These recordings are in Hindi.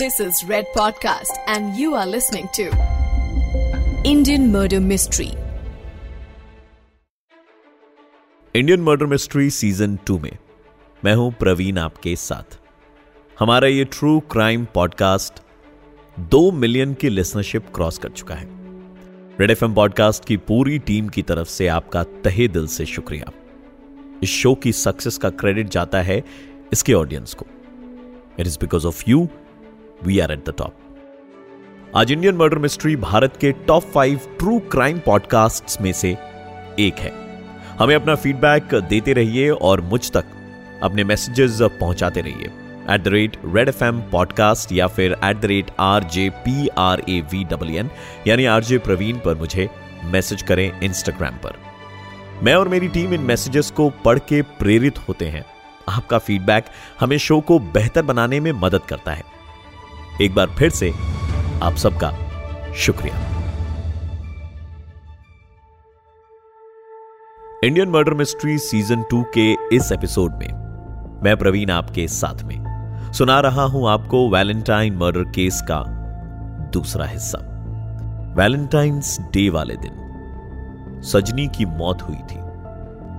This is Red Podcast, and you are listening to Indian Murder Mystery. Indian murder mystery season two में मैं हूँ प्रवीण आपके साथ। हमारा ये ट्रू क्राइम पॉडकास्ट दो मिलियन की लिसनरशिप क्रॉस कर चुका है। रेड एफ़ पॉडकास्ट की पूरी टीम की तरफ़ से आपका तहे दिल से शुक्रिया। इस शो की सक्सेस का क्रेडिट जाता है इसके ऑडियंस को। It is because of you we are at the top आज इंडियन मर्डर मिस्ट्री भारत के top five true crime podcast में से एक है। हमें अपना फीडबैक देते रहिए और मुझ तक अपने मैसेजेस पहुंचाते रहिए। At the rate red F M podcast या फिर at the rate R J P R A V W N यानी आर जे प्रवीण पर मुझे मैसेज करें इंस्टाग्राम पर। मैं और मेरी टीम इन मैसेजेस को पढ़ के प्रेरित होते हैं। आपका फीडबैक हमें शो को बेहतर बनाने में मदद करता है। एक बार फिर से आप सबका शुक्रिया। Indian murder mystery season two के इस एपिसोड में मैं प्रवीण आपके साथ में सुना रहा हूँ आपको वैलेंटाइन मर्डर केस का दूसरा हिस्सा। वैलेंटाइंस डे वाले दिन, सजनी की मौत हुई थी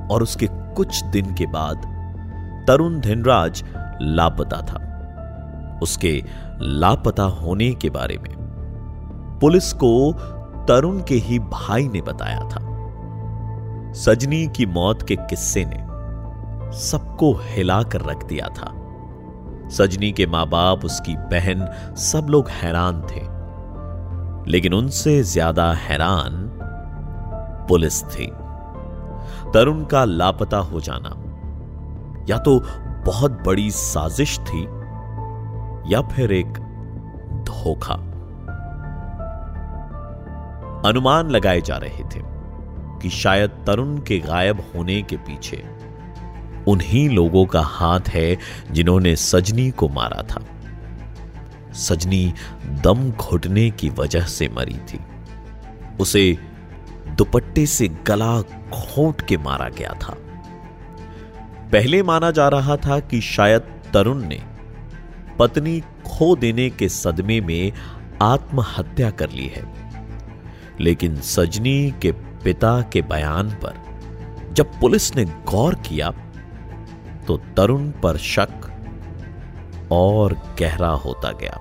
और उसके कुछ दिन के बाद तरुण धिनराज लापता था। उसके लापता होने के बारे में। पुलिस को तरुण के ही भाई ने बताया था। सजनी की मौत के किस्से ने सबको हिलाकर रख दिया था। सजनी के माँ बाप उसकी बहन सब लोग हैरान थे। लेकिन उनसे ज़्यादा हैरान पुलिस थी। तरुण का लापता हो जाना या तो बहुत बड़ी साजिश थी या फिर एक धोखा। अनुमान लगाए जा रहे थे कि शायद तरुण के गायब होने के पीछे उन्हीं लोगों का हाथ है जिन्होंने सजनी को मारा था। सजनी दम घुटने की वजह से मरी थी। उसे दुपट्टे से गला घोंट के मारा गया था। पहले माना जा रहा था कि शायद तरुण ने पत्नी खो देने के सदमे में आत्महत्या कर ली है। लेकिन सजनी के पिता के बयान पर जब पुलिस ने गौर किया तो तरुण पर शक और गहरा होता गया।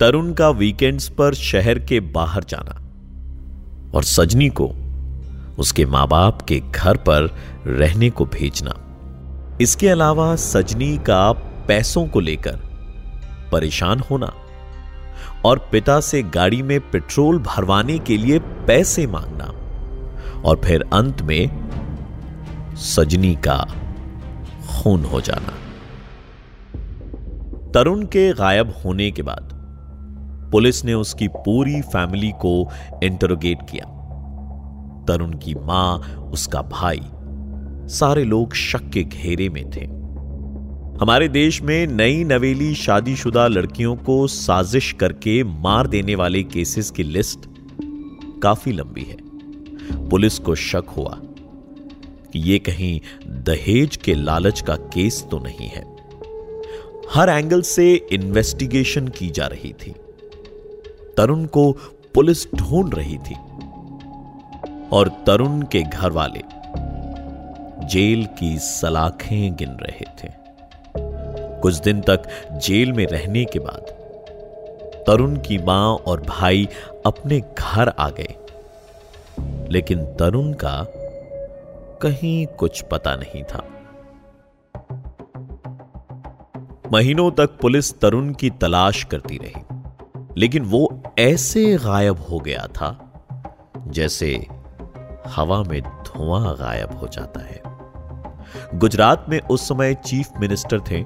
तरुण का वीकेंड्स पर शहर के बाहर जाना और सजनी को उसके माँ बाप के घर पर रहने को भेजना। इसके अलावा सजनी का पैसों को लेकर परेशान होना और पिता से गाड़ी में पेट्रोल भरवाने के लिए पैसे मांगना और फिर अंत में सजनी का खून हो जाना। तरुण के गायब होने के बाद पुलिस ने उसकी पूरी फैमिली को इंटरोगेट किया। तरुण की माँ, उसका भाई सारे लोग शक के घेरे में थे। हमारे देश में नई नवेली शादीशुदा लड़कियों को साजिश करके मार देने वाले केसेस की लिस्ट काफ़ी लंबी है। पुलिस को शक हुआ कि यह कहीं दहेज के लालच का केस तो नहीं है। हर एंगल से इन्वेस्टिगेशन की जा रही थी। तरुण को पुलिस ढूंढ रही थी। और तरुण के घर वाले जेल की सलाखें गिन रहे थे। कुछ दिन तक जेल में रहने के बाद तरुण की माँ और भाई अपने घर आ गए। लेकिन तरुण का कहीं कुछ पता नहीं था। महीनों तक पुलिस तरुण की तलाश करती रही, लेकिन वो ऐसे गायब हो गया था जैसे हवा में धुआँ गायब हो जाता है। गुजरात में उस समय चीफ मिनिस्टर थे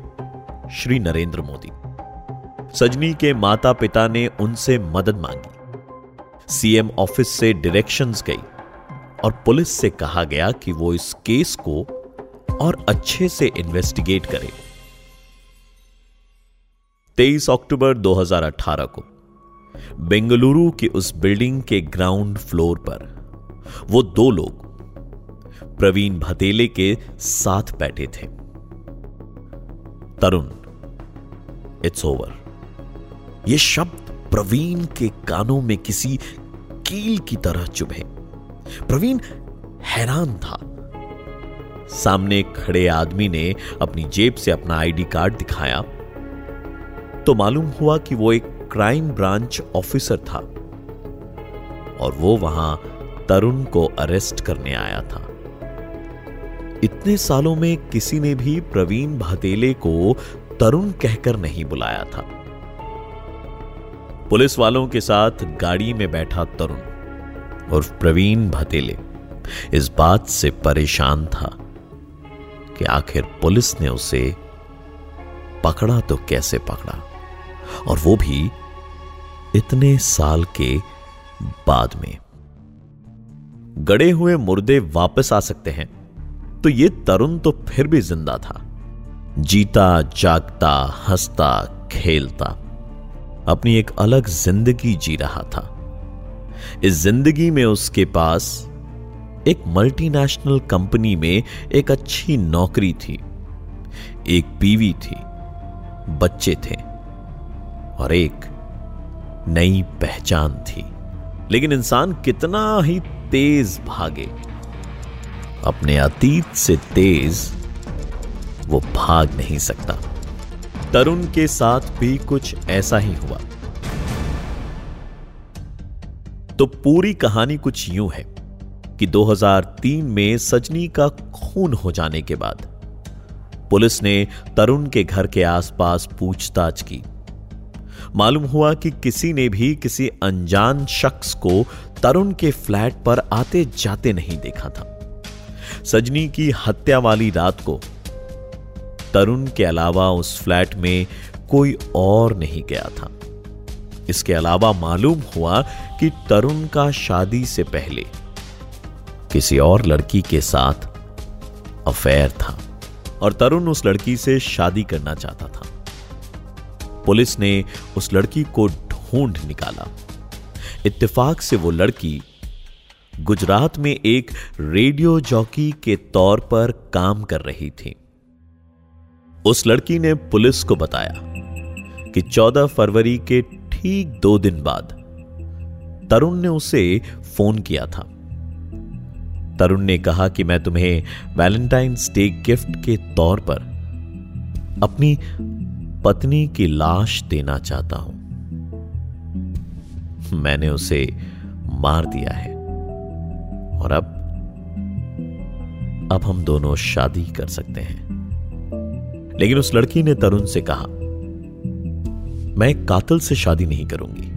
श्री नरेंद्र मोदी। सजनी के माता पिता ने उनसे मदद मांगी। सीएम ऑफ़िस से डायरेक्शंस गई और पुलिस से कहा गया कि वो इस केस को और अच्छे से इन्वेस्टिगेट करे। 23 अक्टूबर 2018 को बेंगलुरु की उस बिल्डिंग के ग्राउंड फ्लोर पर वो दो लोग प्रवीण भतेले के साथ बैठे थे। तरुण इट्स ओवर ये शब्द प्रवीण के कानों में किसी कील की तरह चुभे। प्रवीण हैरान था। सामने खड़े आदमी ने अपनी जेब से अपना आईडी कार्ड दिखाया। तो मालूम हुआ कि वो एक क्राइम ब्रांच ऑफिसर था। और वो वहाँ तरुण को अरेस्ट करने आया था। इतने सालों में किसी ने भी प्रवीण भातेले को तरुण कहकर नहीं बुलाया था। पुलिस वालों के साथ गाड़ी में बैठा तरुण और प्रवीण भतेले इस बात से परेशान था कि आखिर पुलिस ने उसे पकड़ा तो कैसे पकड़ा? और वो भी इतने साल के बाद में। गड़े हुए मुर्दे वापस आ सकते हैं। तो ये तरुण तो फिर भी ज़िंदा था। जीता, जागता, हंसता, खेलता, अपनी एक अलग ज़िंदगी जी रहा था। इस ज़िंदगी में उसके पास एक मल्टीनेशनल कंपनी में एक अच्छी नौकरी थी, एक बीवी थी, बच्चे थे और एक नई पहचान थी। लेकिन इंसान कितना ही तेज भागे अपने अतीत से तेज वो भाग नहीं सकता। तरुण के साथ भी कुछ ऐसा ही हुआ। तो पूरी कहानी कुछ यूँ है कि 2003 में सजनी का खून हो जाने के बाद पुलिस ने तरुण के घर के आसपास पूछताछ की। मालूम हुआ कि किसी ने भी किसी अनजान शख्स को तरुण के फ्लैट पर आते जाते नहीं देखा था। सजनी की हत्या वाली रात को, तरुण के अलावा उस फ्लैट में कोई और नहीं गया था। इसके अलावा मालूम हुआ कि तरुण का शादी से पहले किसी और लड़की के साथ अफेयर था और तरुण उस लड़की से शादी करना चाहता था। पुलिस ने उस लड़की को ढूंढ निकाला। इत्तेफाक से वो लड़की गुजरात में एक रेडियो जॉकी के तौर पर काम कर रही थी। उस लड़की ने पुलिस को बताया कि 14 फरवरी के ठीक दो दिन बाद तरुण ने उसे फ़ोन किया था। तरुण ने कहा कि मैं तुम्हें वैलेंटाइंस डे गिफ्ट के तौर पर अपनी पत्नी की लाश देना चाहता हूँ। मैंने उसे मार दिया है। और अब अब हम दोनों शादी कर सकते हैं। लेकिन उस लड़की ने तरुण से कहा, मैं कातिल से शादी नहीं करूँगी।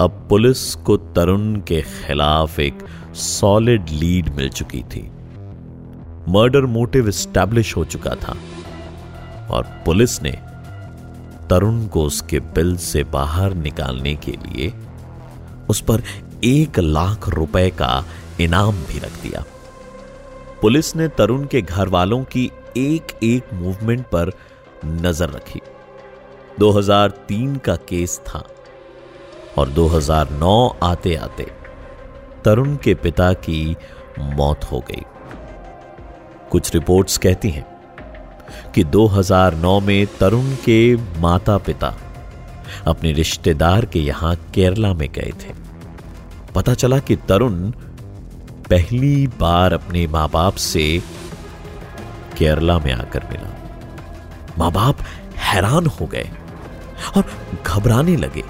अब पुलिस को तरुण के खिलाफ एक सॉलिड लीड मिल चुकी थी। मर्डर मोटिव स्टैब्लिश हो चुका था। और पुलिस ने तरुण को उसके बिल से बाहर निकालने के लिए उस पर एक लाख रुपए का इनाम भी रख दिया। पुलिस ने तरुण के घर वालों की एक एक मूवमेंट पर नज़र रखी। 2003 का केस था और 2009 आते आते तरुण के पिता की मौत हो गई। कुछ रिपोर्ट्स कहती हैं कि 2009 में तरुण के माता पिता अपने रिश्तेदार के यहाँ केरला में गए थे। पता चला कि तरुण पहली बार अपने माँ बाप से केरला में आकर मिला। माँ बाप हैरान हो गए और घबराने लगे।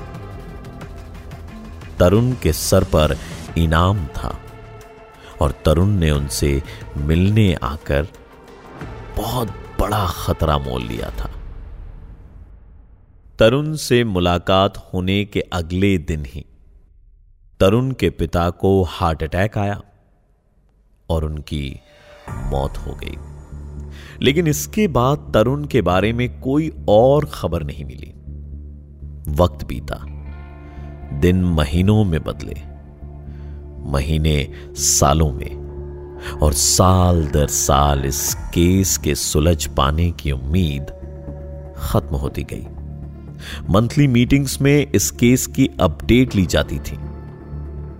तरुण के सर पर इनाम था और तरुण ने उनसे मिलने आकर बहुत बड़ा खतरा मोल लिया था। तरुण से मुलाकात होने के अगले दिन ही तरुण के पिता को हार्ट अटैक आया और उनकी मौत हो गई। लेकिन इसके बाद तरुण के बारे में कोई और खबर नहीं मिली। वक्त बीता। दिन महीनों में बदले। महीने सालों में। और साल दर साल इस केस के सुलझ पाने की उम्मीद खत्म होती गई। मंथली मीटिंग्स में इस केस की अपडेट ली जाती थी।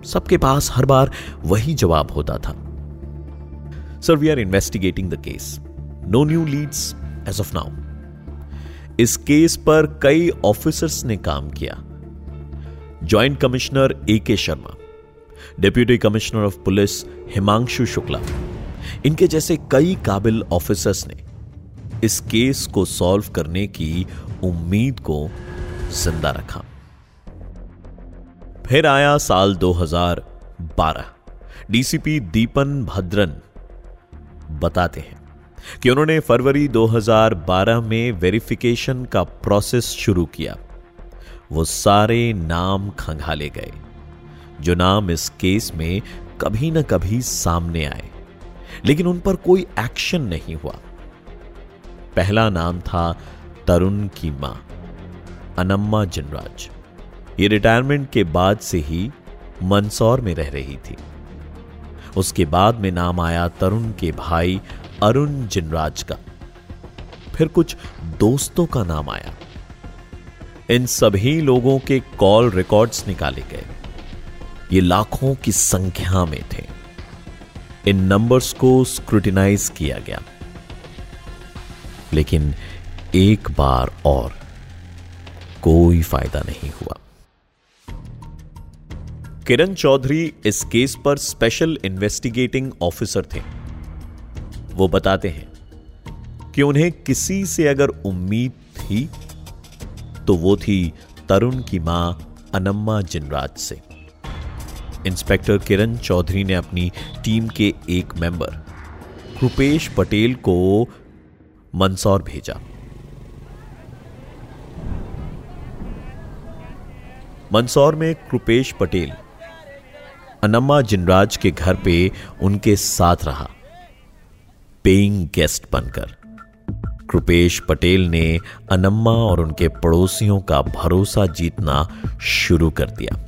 सबके पास हर बार वही जवाब होता था। Sir we are investigating the case no new leads as of now इस केस पर कई ऑफिसर्स ने काम किया। Joint commissioner A K Sharma deputy commissioner of police Himanshu Shukla इनके जैसे कई काबिल ऑफिसर्स ने इस केस को सॉल्व करने की उम्मीद को ज़िंदा रखा। फिर आया साल 2012 डीसीपी दीपन भद्रन बताते हैं कि उन्होंने फरवरी 2012 में वेरिफिकेशन का प्रोसेस शुरू किया। वो सारे नाम खंगाले गए, जो नाम इस केस में कभी ना कभी सामने आए, लेकिन उन पर कोई एक्शन नहीं हुआ। पहला नाम था तरुण की माँ, अनम्मा जिनराज। ये रिटायरमेंट के बाद से ही मंदसौर में रह रही थी। उसके बाद में नाम आया तरुण के भाई अरुण जिनराज का। फिर कुछ दोस्तों का नाम आया। इन सभी लोगों के कॉल रिकॉर्ड्स निकाले गए। ये लाखों की संख्या में थे। इन नंबर्स को स्क्रूटिनाइज किया गया। लेकिन एक बार और कोई फ़ायदा नहीं हुआ। किरण चौधरी इस केस पर स्पेशल इन्वेस्टिगेटिंग ऑफिसर थे। वो बताते हैं कि उन्हें किसी से अगर उम्मीद थी तो वो थी तरुण की माँ अनम्मा जिनराज से। इंस्पेक्टर किरण चौधरी ने अपनी टीम के एक मेंबर, रुपेश पटेल को मंदसौर भेजा। मंदसौर में कृपेश पटेल। अनम्मा जिनराज के घर पे उनके साथ रहा। पेइंग गेस्ट बनकर। कृपेश पटेल ने अनम्मा और उनके पड़ोसियों का भरोसा जीतना शुरू कर दिया।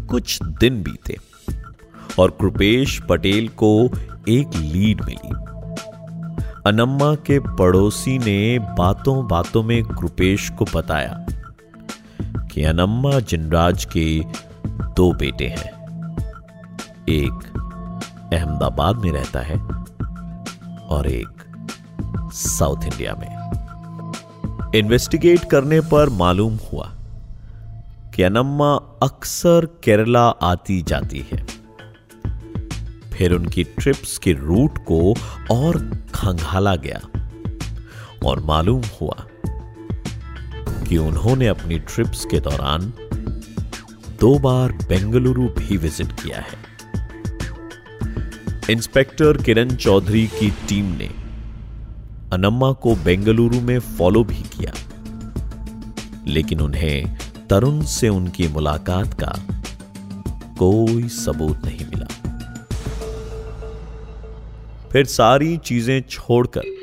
कुछ दिन बीते और कृपेश पटेल को एक लीड मिली। अनम्मा के पड़ोसी ने बातों बातों में कृपेश को बताया। कि अनम्मा जिनराज के दो बेटे हैं। एक अहमदाबाद में रहता है और एक साउथ इंडिया में। इन्वेस्टिगेट करने पर मालूम हुआ कि अनम्मा अक्सर केरला आती जाती है। फिर उनकी ट्रिप्स के रूट को और खंगाला गया और मालूम हुआ कि उन्होंने अपनी ट्रिप्स के दौरान दो बार बेंगलुरु भी विज़िट किया है। इंस्पेक्टर किरण चौधरी की टीम ने अनम्मा को बेंगलुरु में फॉलो भी किया। लेकिन उन्हें तरुण से उनकी मुलाकात का कोई सबूत नहीं मिला। फिर सारी चीज़ें छोड़कर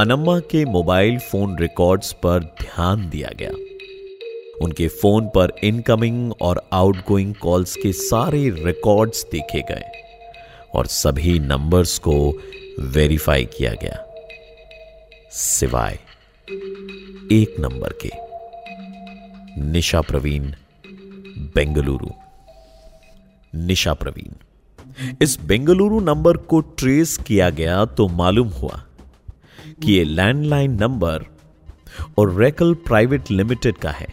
अनम्मा के मोबाइल फ़ोन रिकॉर्ड्स पर ध्यान दिया गया। उनके फ़ोन पर इनकमिंग और आउटगोइंग कॉल्स के सारे रिकॉर्ड्स देखे गए और सभी नंबर्स को वेरीफाई किया गया। सिवाय एक नंबर के। निशा प्रवीण, बेंगलुरु। निशा प्रवीण, इस बेंगलुरु नंबर को ट्रेस किया गया तो मालूम हुआ कि यह लैंडलाइन नंबर और रेकल प्राइवेट लिमिटेड का है।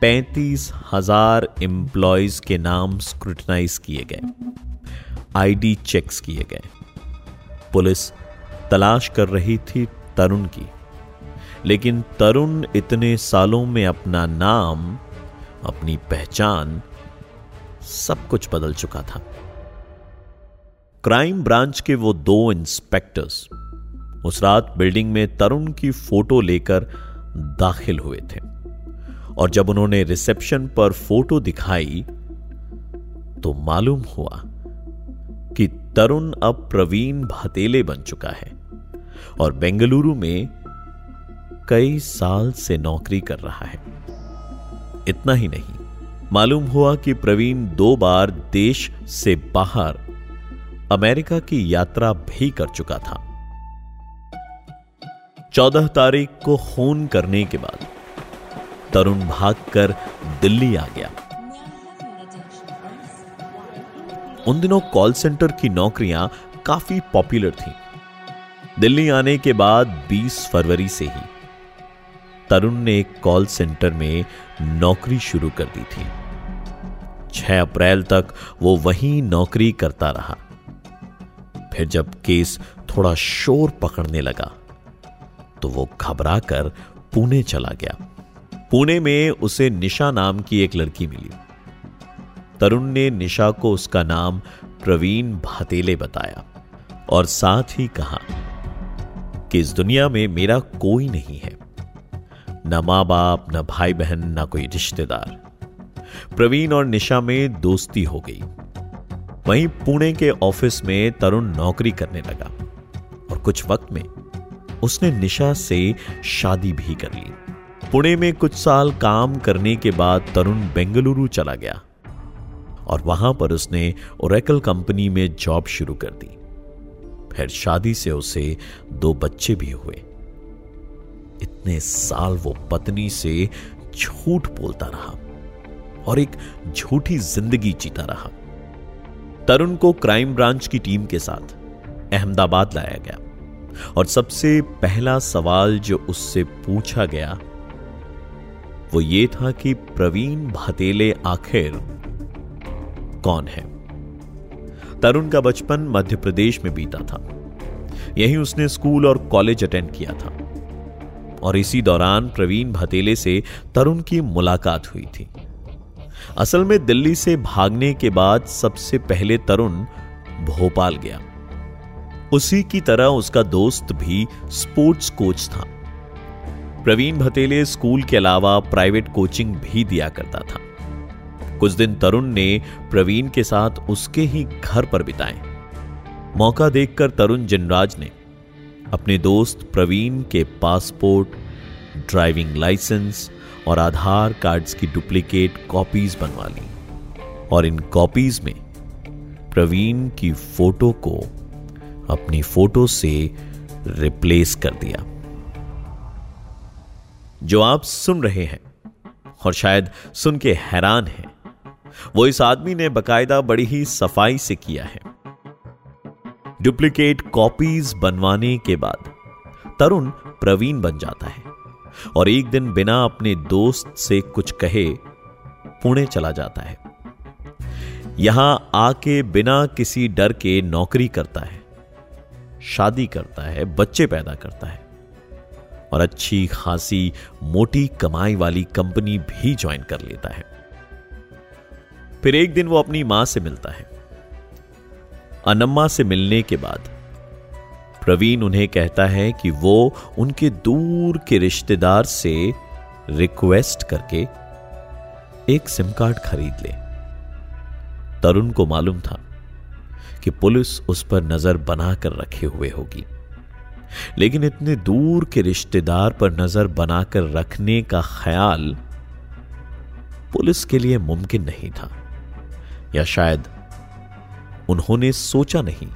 पैंतीस हज़ार एम्प्लॉयज़ के नाम स्क्रूटनाइज किए गए। आईडी चेक्स किए गए। पुलिस तलाश कर रही थी तरुण की। लेकिन तरुण इतने सालों में अपना नाम, अपनी पहचान, सब कुछ बदल चुका था। क्राइम ब्रांच के वो दो इंस्पेक्टर्स उस रात बिल्डिंग में तरुण की फ़ोटो लेकर दाखिल हुए थे। और जब उन्होंने रिसेप्शन पर फ़ोटो दिखाई तो मालूम हुआ कि तरुण अब प्रवीण भातेले बन चुका है और बेंगलुरु में कई साल से नौकरी कर रहा है। इतना ही नहीं, मालूम हुआ कि प्रवीण दो बार देश से बाहर अमेरिका की यात्रा भी कर चुका था। चौदह तारीख को खून करने के बाद तरुण भागकर दिल्ली आ गया। उन दिनों कॉल सेंटर की नौकरियाँ काफ़ी पॉपुलर थीं। दिल्ली आने के बाद 20 फरवरी से ही तरुण ने एक कॉल सेंटर में नौकरी शुरू कर दी थी। 6 अप्रैल तक वो वहीं नौकरी करता रहा। फिर जब केस थोड़ा शोर पकड़ने लगा तो वो घबरा कर पुणे चला गया। पुणे में उसे निशा नाम की एक लड़की मिली। तरुण ने निशा को उसका नाम प्रवीण भातेले बताया और साथ ही कहा कि इस दुनिया में मेरा कोई नहीं है। न माँ बाप न भाई बहन न कोई रिश्तेदार। प्रवीण और निशा में दोस्ती हो गई। वहीं पुणे के ऑफ़िस में तरुण नौकरी करने लगा और कुछ वक्त में उसने निशा से शादी भी कर ली। पुणे में कुछ साल काम करने के बाद तरुण बेंगलुरु चला गया और वहाँ पर उसने ओरेकल कंपनी में जॉब शुरू कर दी। फिर शादी से उसे दो बच्चे भी हुए। इतने साल वो पत्नी से झूठ बोलता रहा और एक झूठी ज़िंदगी जीता रहा। तरुण को क्राइम ब्रांच की टीम के साथ अहमदाबाद लाया गया। और सबसे पहला सवाल जो उससे पूछा गया, वो ये था कि प्रवीण भतेले आखिर कौन है? तरुण का बचपन मध्य प्रदेश में बीता था। यहीं उसने स्कूल और कॉलेज अटेंड किया था। और इसी दौरान प्रवीण भतेले से तरुण की मुलाकात हुई थी। असल में दिल्ली से भागने के बाद सबसे पहले तरुण भोपाल गया। उसी की तरह उसका दोस्त भी स्पोर्ट्स कोच था। प्रवीण भतेले स्कूल के अलावा प्राइवेट कोचिंग भी दिया करता था। कुछ दिन तरुण ने प्रवीण के साथ उसके ही घर पर बिताए। मौका देखकर तरुण जिनराज ने अपने दोस्त प्रवीण के पासपोर्ट, ड्राइविंग लाइसेंस और आधार कार्ड्स की डुप्लीकेट कॉपीज बनवा ली और इन कॉपीज में प्रवीण की फ़ोटो को अपनी फ़ोटो से रिप्लेस कर दिया। जो आप सुन रहे हैं, और शायद सुन के हैरान हैं, वो इस आदमी ने बकायदा बड़ी ही सफ़ाई से किया है। डुप्लीकेट कॉपीज बनवाने के बाद तरुण प्रवीण बन जाता है, और एक दिन बिना अपने दोस्त से कुछ कहे, पुणे चला जाता है। यहाँ आके बिना किसी डर के नौकरी करता है। शादी करता है, बच्चे पैदा करता है। और अच्छी खासी मोटी कमाई वाली कंपनी भी ज्वाइन कर लेता है। फिर एक दिन वो अपनी माँ से मिलता है। अनम्मा से मिलने के बाद प्रवीण उन्हें कहता है कि वो उनके दूर के रिश्तेदार से रिक्वेस्ट करके एक सिम कार्ड खरीद ले। तरुण को मालूम था कि पुलिस उस पर नज़र बनाकर रखे हुए होगी। लेकिन इतने दूर के रिश्तेदार पर नज़र बनाकर रखने का ख्याल पुलिस के लिए मुमकिन नहीं था। या शायद उन्होंने सोचा नहीं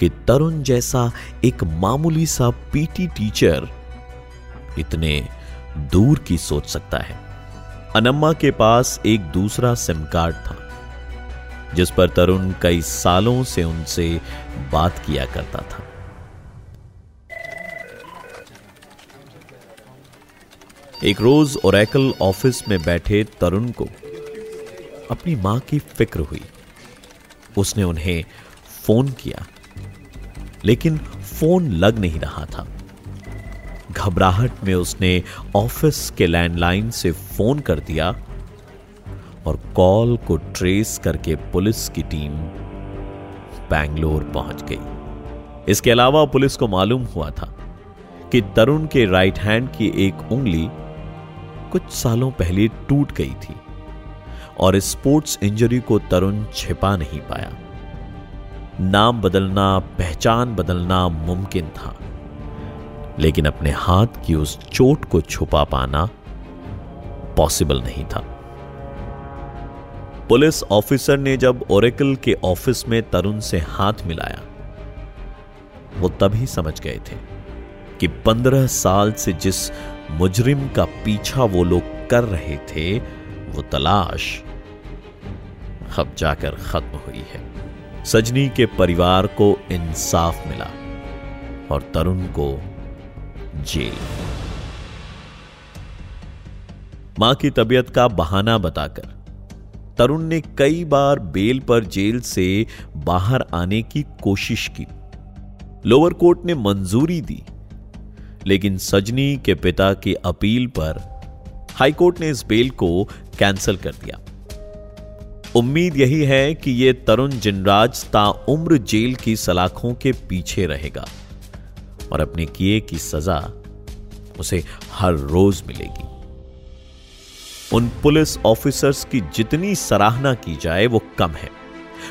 कि तरुण जैसा एक मामूली सा पीटी टीचर इतने दूर की सोच सकता है। अनम्मा के पास एक दूसरा सिम कार्ड था। जिस पर तरुण कई सालों से उनसे बात किया करता था। एक रोज ओरेकल ऑफ़िस में बैठे तरुण को अपनी माँ की फ़िक्र हुई। उसने उन्हें फ़ोन किया, लेकिन फ़ोन लग नहीं रहा था। घबराहट में उसने ऑफ़िस के लैंडलाइन से फ़ोन कर दिया और कॉल को ट्रेस करके पुलिस की टीम बैंगलोर पहुँच गई। इसके अलावा पुलिस को मालूम हुआ था कि तरुण के राइट हैंड की एक उंगली कुछ सालों पहले टूट गई थी और स्पोर्ट्स इंजरी को तरुण छिपा नहीं पाया। नाम बदलना, पहचान बदलना मुमकिन था, लेकिन अपने हाथ की उस चोट को छुपा पाना पॉसिबल नहीं था। पुलिस ऑफिसर ने जब ओरेकल के ऑफ़िस में तरुण से हाथ मिलाया, वो तभी समझ गए थे कि पंद्रह साल से जिस मुजरिम का पीछा वो लोग कर रहे थे, वो तलाश अब जाकर खत्म हुई है। सजनी के परिवार को इंसाफ मिला और तरुण को जेल। माँ की तबीयत का बहाना बताकर तरुण ने कई बार बेल पर जेल से बाहर आने की कोशिश की। लोअर कोर्ट ने मंजूरी दी, लेकिन सजनी के पिता की अपील पर हाईकोर्ट ने इस बेल को कैंसिल कर दिया। उम्मीद यही है कि यह तरुण जिनराज ताउम्र जेल की सलाखों के पीछे रहेगा और अपने किए की सजा उसे हर रोज मिलेगी। उन पुलिस ऑफिसर्स की जितनी सराहना की जाए, वो कम है।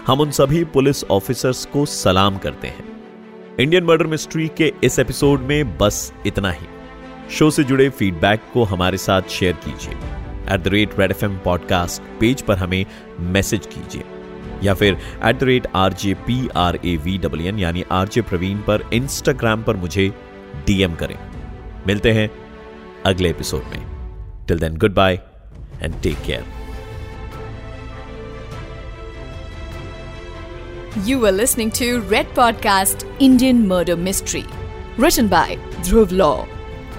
हम उन सभी पुलिस ऑफिसर्स को सलाम करते हैं। इंडियन मर्डर मिस्ट्री के इस एपिसोड में बस इतना ही। शो से जुड़े फीडबैक को हमारे साथ शेयर कीजिए। At the rate red F M podcast page पर हमें मैसेज कीजिए। या फिर at the rate R J P R A V W N यानी आर जे प्रवीण पर इंस्टाग्राम पर मुझे डीएम करें। मिलते हैं अगले एपिसोड में। Till then goodbye and take care. You were listening to Red Podcast Indian Murder Mystery. Written by Dhruv Law.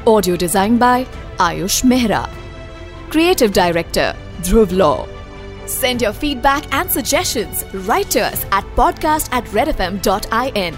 Audio designed by Ayush Mehra. Creative Director Dhruv Law. Send your feedback and suggestions right to us at podcast at redfm.in.